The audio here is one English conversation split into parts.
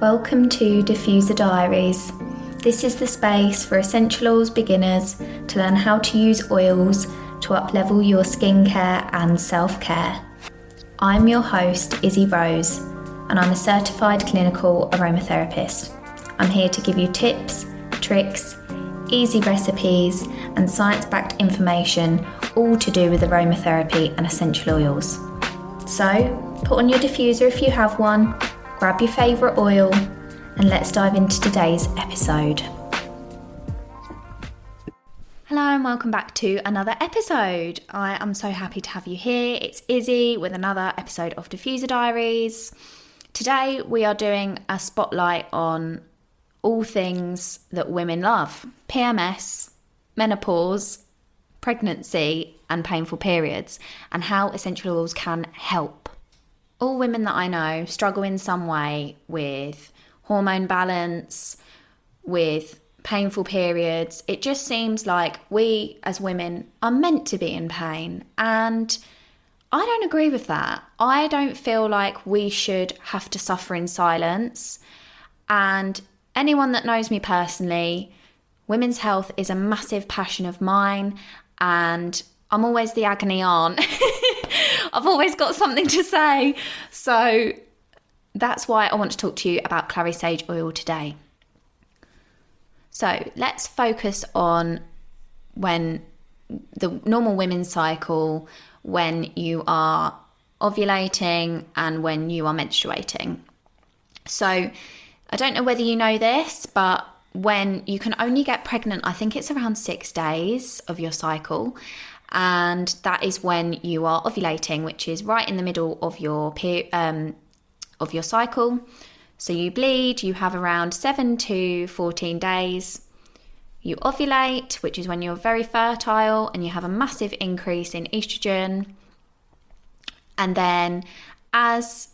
Welcome to Diffuser Diaries. This is the space for essential oils beginners to learn how to use oils to uplevel your skincare and self care. I'm your host, Izzy Rose, and I'm a certified clinical aromatherapist. I'm here to give you tips, tricks, easy recipes, and science backed information, all to do with aromatherapy and essential oils. So, put on your diffuser if you have one, grab your favourite oil, and let's dive into today's episode. Hello and welcome back to another episode. I am so happy to have you here. It's Izzy with another episode of Diffuser Diaries. Today we are doing a spotlight on all things that women love PMS, menopause, pregnancy, and painful periods, and how essential oils can help. All women that I know struggle in some way with hormone balance, with painful periods. It just seems like we as women are meant to be in pain. And I don't agree with that. I don't feel like we should have to suffer in silence. And anyone that knows me personally, women's health is a massive passion of mine. And I'm always the agony aunt. I've always got something to say. So that's why I want to talk to you about clary sage oil today. So let's focus on when the normal women's cycle, when you are ovulating and when you are menstruating. So I don't know whether you know this, but when you can only get pregnant, I think it's around six days of your cycle. And that is when you are ovulating, which is right in the middle of your um, of your cycle. So you bleed, you have around 7 to 14 days. You ovulate, which is when you're very fertile and you have a massive increase in estrogen. And then as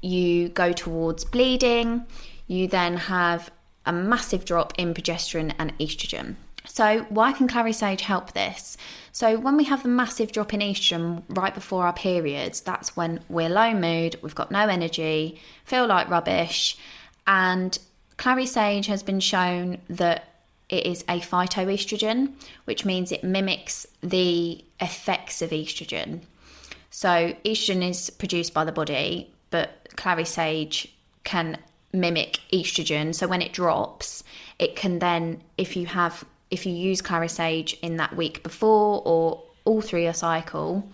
you go towards bleeding, you then have a massive drop in progesterone and estrogen. So, why can clary sage help this? So, when we have the massive drop in estrogen right before our periods, that's when we're low mood, we've got no energy, feel like rubbish, and clary sage has been shown that it is a phytoestrogen, which means it mimics the effects of estrogen. So, estrogen is produced by the body, but clary sage can mimic estrogen. So, when it drops, it can then, if you have if you use clary sage in that week before or all through your cycle,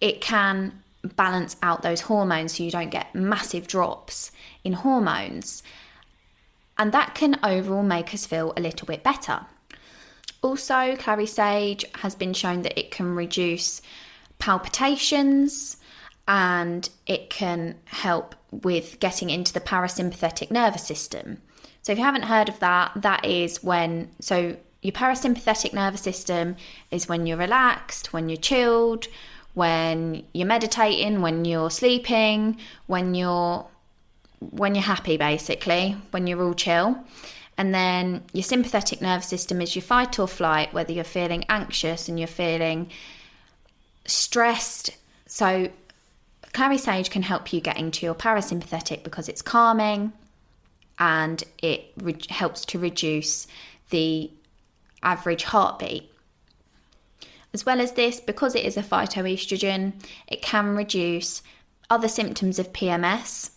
it can balance out those hormones so you don't get massive drops in hormones. And that can overall make us feel a little bit better. Also, clary sage has been shown that it can reduce palpitations and it can help with getting into the parasympathetic nervous system. So if you haven't heard of that, that is when so your parasympathetic nervous system is when you're relaxed, when you're chilled, when you're meditating, when you're sleeping, when you're when you're happy basically, when you're all chill. And then your sympathetic nervous system is your fight or flight, whether you're feeling anxious and you're feeling stressed. So Clary Sage can help you get into your parasympathetic because it's calming, and it re- helps to reduce the average heartbeat. As well as this, because it is a phytoestrogen, it can reduce other symptoms of PMS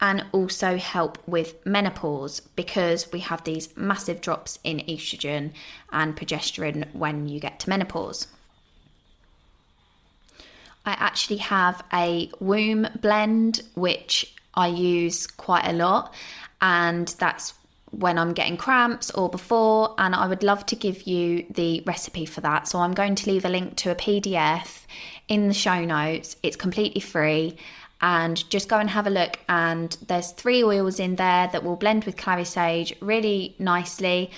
and also help with menopause because we have these massive drops in estrogen and progesterone when you get to menopause. I actually have a womb blend which I use quite a lot, and that's when I'm getting cramps or before. And I would love to give you the recipe for that. So I'm going to leave a link to a PDF in the show notes. It's completely free. And just go and have a look. And there's three oils in there that will blend with clary sage really nicely.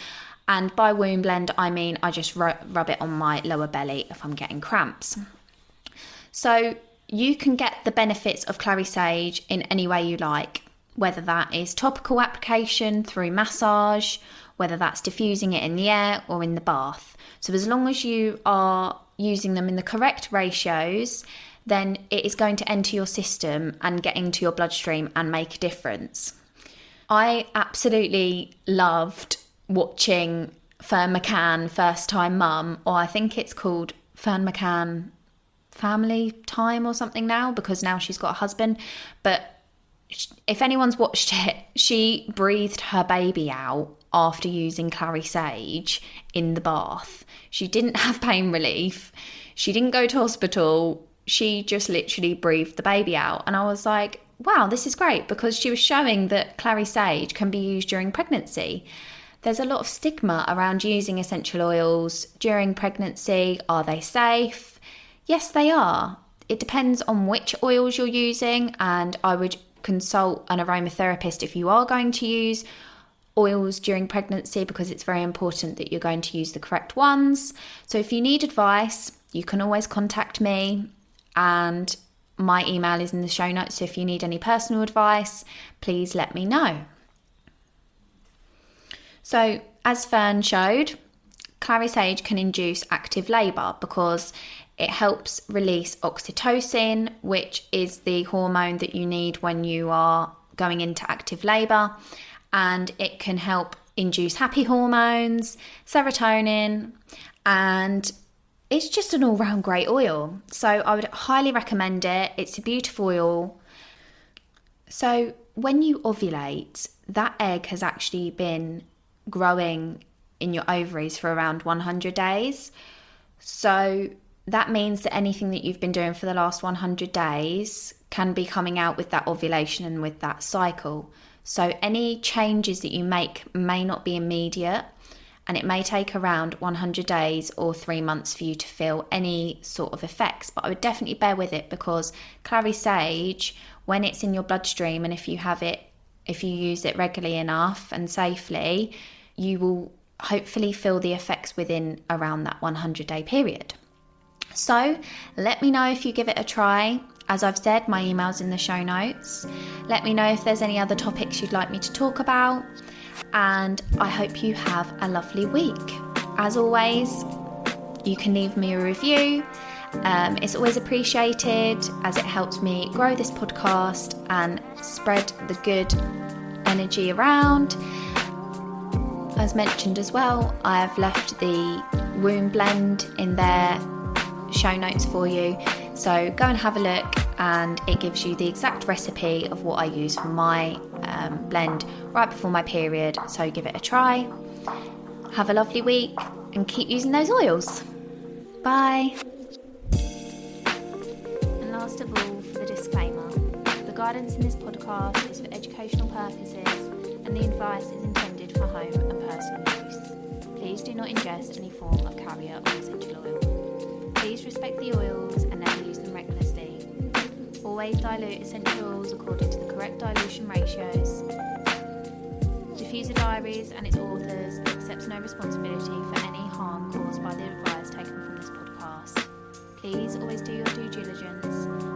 And by womb blend, I mean I just rub it on my lower belly if I'm getting cramps. So you can get the benefits of clary sage in any way you like whether that is topical application through massage, whether that's diffusing it in the air or in the bath. So, as long as you are using them in the correct ratios, then it is going to enter your system and get into your bloodstream and make a difference. I absolutely loved watching Ferne McCann, First Time Mum, or I think it's called Ferne McCann Family Time or something now because now she's got a husband. But if anyone's watched it, she breathed her baby out after using Clary Sage in the bath. She didn't have pain relief. She didn't go to hospital. She just literally breathed the baby out. And I was like, wow, this is great because she was showing that Clary Sage can be used during pregnancy. There's a lot of stigma around using essential oils during pregnancy. Are they safe? Yes, they are. It depends on which oils you're using, and I would consult an aromatherapist if you are going to use oils during pregnancy because it's very important that you're going to use the correct ones. So if you need advice, you can always contact me and my email is in the show notes. So if you need any personal advice, please let me know. So, as Ferne showed, Clary Sage can induce active labour because it helps release oxytocin, which is the hormone that you need when you are going into active labour, and it can help induce happy hormones, serotonin, and it's just an all round great oil. So I would highly recommend it. It's a beautiful oil. So when you ovulate, that egg has actually been growing in your ovaries for around 100 days. So that means that anything that you've been doing for the last 100 days can be coming out with that ovulation and with that cycle. So any changes that you make may not be immediate and it may take around 100 days or three months for you to feel any sort of effects. But I would definitely bear with it because clary sage, when it's in your bloodstream, and if you have it, if you use it regularly enough and safely, you will hopefully feel the effects within around that 100 day period. So let me know if you give it a try. As I've said, my email's in the show notes. Let me know if there's any other topics you'd like me to talk about and I hope you have a lovely week. As always, you can leave me a review. Um, it's always appreciated as it helps me grow this podcast and spread the good energy around. As mentioned as well, I have left the womb blend in their show notes for you. So go and have a look, and it gives you the exact recipe of what I use for my um, blend right before my period. So give it a try. Have a lovely week and keep using those oils. Bye. And last of all, for the disclaimer the guidance in this podcast is for educational purposes and the advice is intended for home and personal use. Please do not ingest any form of carrier or essential oil. Please respect the oils and never use them recklessly. Always dilute essential oils according to the correct dilution ratios. Diffuser Diaries and its authors accepts no responsibility for any harm caused by the advice taken from this podcast. Please always do your due diligence